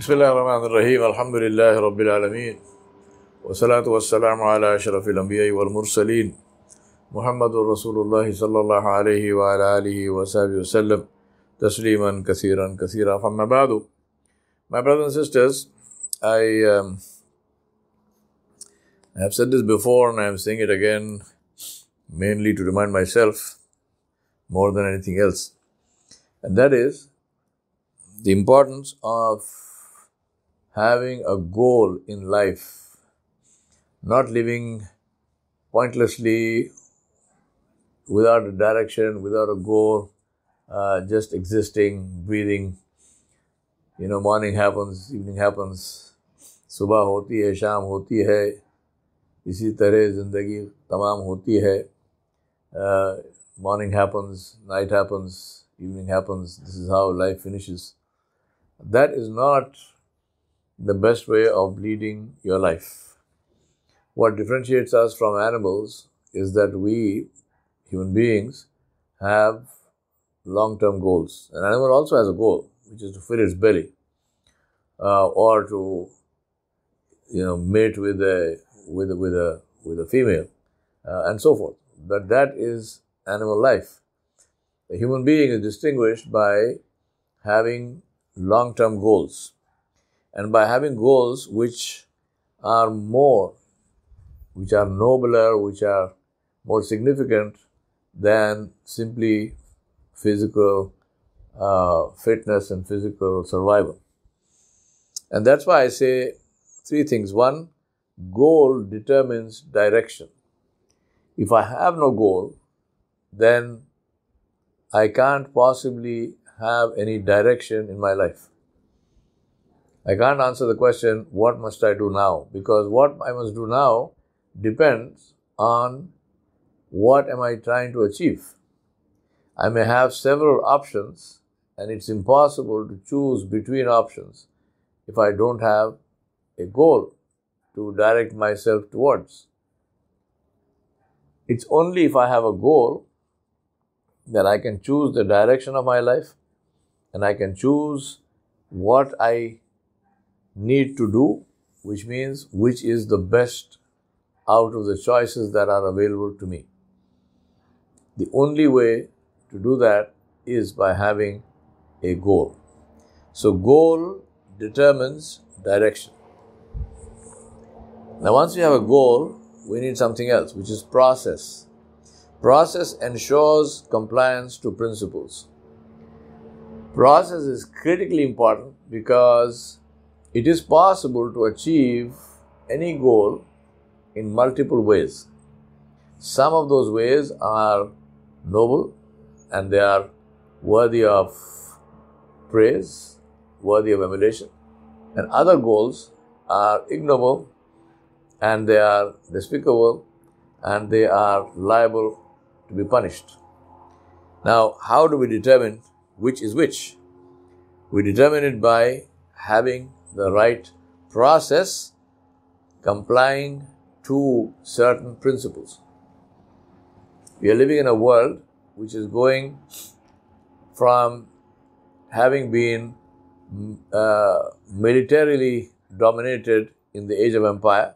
بسم الله الرحمن الرحيم الحمد لله رب العالمين والصلاة والسلام على أشرف الأنبياء والمرسلين محمد رسول الله صلى الله عليه وعلى آله وصحبه وسلم تسليما كثيرا كثيرا فما بعد My brothers and sisters, I um, I have said this before and I am saying it again mainly to remind myself more than anything else. And that is the importance of having a goal in life, not living pointlessly without a direction, without a goal, uh, just existing, breathing. You know, morning happens, evening happens, सुबह होती है शाम होती है इसी तरह ज़िंदगी तमाम होती है morning happens night happens evening happens this is how life finishes that is not the best way of leading your life. What differentiates us from animals is that we human beings have long term goals. An animal also has a goal which is to fill its belly uh, or to you know mate with a with a, with a with a female uh, and so forth. But that is animal life. A human being is distinguished by having long term goals and by having goals which are more, which are nobler, which are more significant than simply physical uh, fitness and physical survival. And that's why I say three things. One, goal determines direction. If I have no goal, then I can't possibly have any direction in my life. I can't answer the question, what must I do now? Because what I must do now depends on what am I trying to achieve. I may have several options, and it's impossible to choose between options if I don't have a goal to direct myself towards. It's only if I have a goal that I can choose the direction of my life and I can choose what I need to do, which means which is the best out of the choices that are available to me. The only way to do that is by having a goal. So, goal determines direction. Now, once we have a goal, we need something else, which is process. Process ensures compliance to principles. Process is critically important because it is possible to achieve any goal in multiple ways. Some of those ways are noble and they are worthy of praise, worthy of emulation, and other goals are ignoble and they are despicable and they are liable to be punished. Now, how do we determine which is which? We determine it by having the right process complying to certain principles. We are living in a world which is going from having been uh, militarily dominated in the age of empire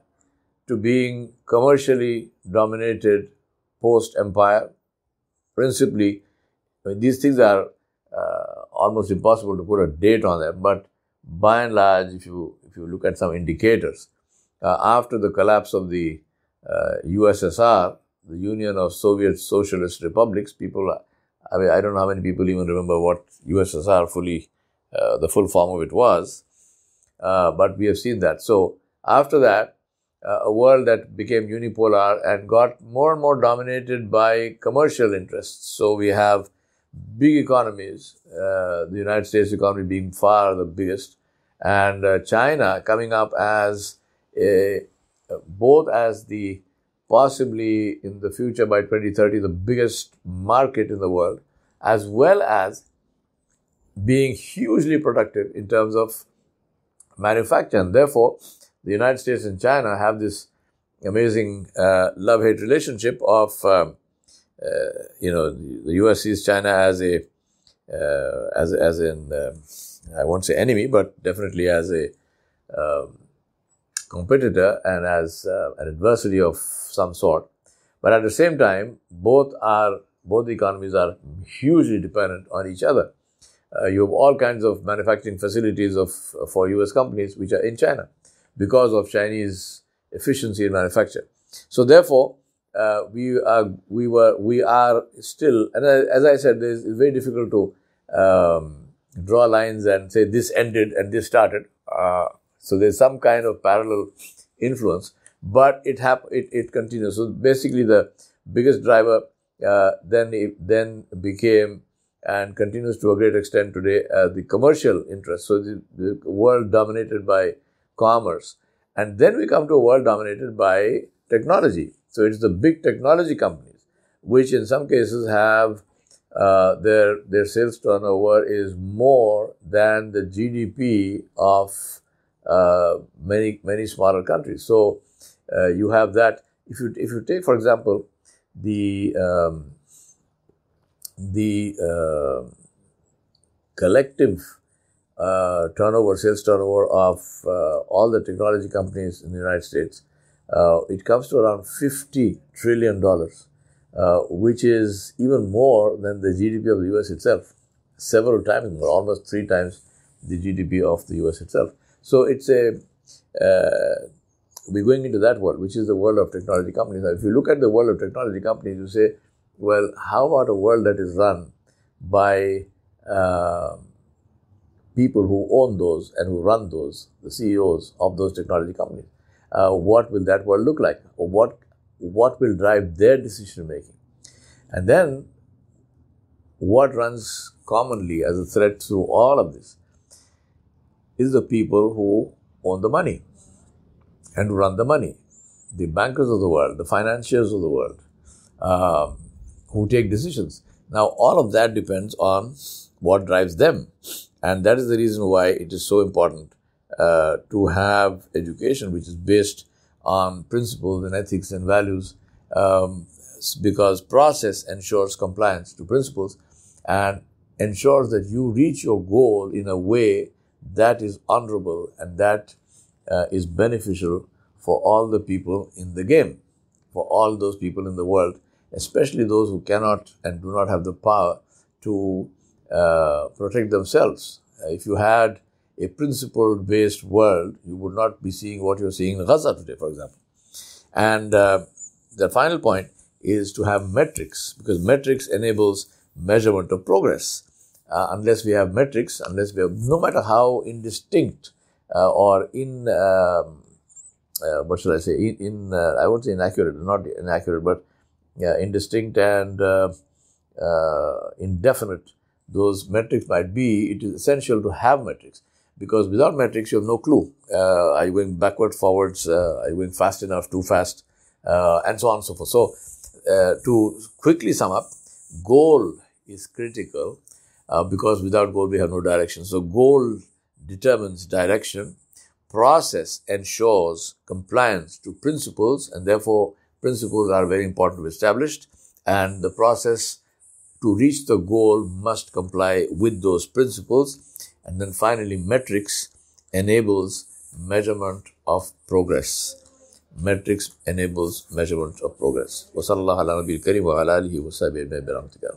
to being commercially dominated post empire. Principally, I mean, these things are uh, almost impossible to put a date on them, but by and large, if you if you look at some indicators, uh, after the collapse of the uh, USSR, the Union of Soviet Socialist Republics, people, I mean, I don't know how many people even remember what USSR fully, uh, the full form of it was, uh, but we have seen that. So after that, uh, a world that became unipolar and got more and more dominated by commercial interests. So we have big economies, uh, the United States economy being far the biggest, and uh, China coming up as a, both as the possibly in the future by 2030 the biggest market in the world, as well as being hugely productive in terms of manufacture. And therefore, the United States and China have this amazing uh, love-hate relationship of um, uh, you know the, U.S. sees China as a uh, as as in I won't say enemy, but definitely as a um, competitor and as uh, an adversary of some sort. But at the same time, both are both economies are hugely dependent on each other. Uh, you have all kinds of manufacturing facilities of for U.S. companies which are in China because of Chinese efficiency in manufacture. So therefore, uh, we are we were we are still, and as I said, it's very difficult to um, draw lines and say this ended and this started. Uh, so there's some kind of parallel influence, but it hap- it, it continues. So basically, the biggest driver uh, then it then became and continues to a great extent today uh, the commercial interest. So the, the, world dominated by commerce, and then we come to a world dominated by technology. So it's the big technology companies, which in some cases have uh, their their sales turnover is more than the GDP of uh, many many smaller countries. So uh, you have that. If you if you take for example the um, the uh, collective uh, turnover, sales turnover of uh, all the technology companies in the United States, uh, it comes to around $50 trillion, uh, which is even more than the GDP of the US itself, several times more, almost three times the GDP of the US itself. So it's a, uh, we're going into that world, which is the world of technology companies. Now, if you look at the world of technology companies, you say, well, how about a world that is run by uh, people who own those and who run those, the CEOs of those technology companies? Uh, what will that world look like? Or what what will drive their decision making? And then, what runs commonly as a thread through all of this is the people who own the money and run the money, the bankers of the world, the financiers of the world, uh, who take decisions. Now, all of that depends on what drives them. And that is the reason why it is so important uh, to have education which is based on principles and ethics and values um, because process ensures compliance to principles and ensures that you reach your goal in a way that is honorable and that uh, is beneficial for all the people in the game, for all those people in the world, especially those who cannot and do not have the power to uh, protect themselves. If you had a principle based world, you would not be seeing what you're seeing in Gaza today, for example. And uh, the final point is to have metrics because metrics enables measurement of progress. Uh, unless we have metrics, unless we have, no matter how indistinct uh, or in, um, uh, what should I say, in, in uh, I won't say inaccurate, not inaccurate, but indistinct and uh, indefinite those metrics might be, it is essential to have metrics because without metrics you have no clue. Uh, are you going backward, forwards? Uh, are you going fast enough, too fast, uh, and so on and so forth. So, to quickly sum up, goal is critical uh, because without goal we have no direction. So goal determines direction. Process ensures compliance to principles, and therefore principles are very important to be established. And the process to reach the goal must comply with those principles. And then finally, metrics enables measurement of progress. Metrics enables measurement of progress. وصلى الله على نبي الكريم وعلى آله وصحبه أجمعين برحمتك يا